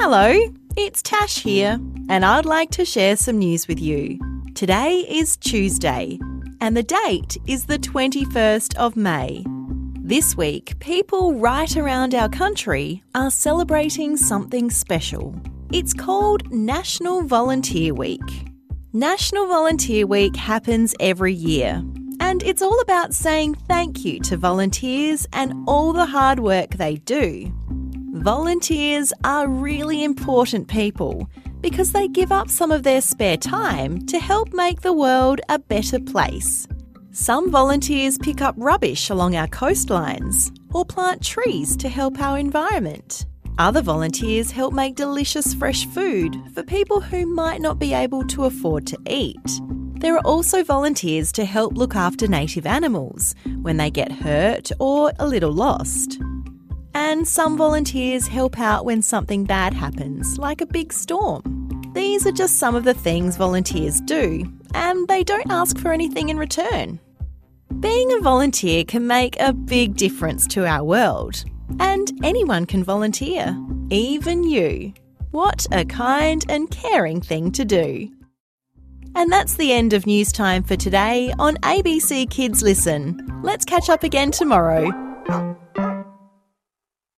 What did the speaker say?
Hello, it's Tash here, and I'd like to share some news with you. Today is Tuesday, and the date is the 21st of May. This week, people right around our country are celebrating something special. It's called National Volunteer Week. National Volunteer Week happens every year, and it's all about saying thank you to volunteers and all the hard work they do. Volunteers are really important people because they give up some of their spare time to help make the world a better place. Some volunteers pick up rubbish along our coastlines or plant trees to help our environment. Other volunteers help make delicious fresh food for people who might not be able to afford to eat. There are also volunteers to help look after native animals when they get hurt or a little lost. And some volunteers help out when something bad happens, like a big storm. These are just some of the things volunteers do, and they don't ask for anything in return. Being a volunteer can make a big difference to our world, and anyone can volunteer, even you. What a kind and caring thing to do. And that's the end of news time for today on ABC Kids Listen. Let's catch up again tomorrow.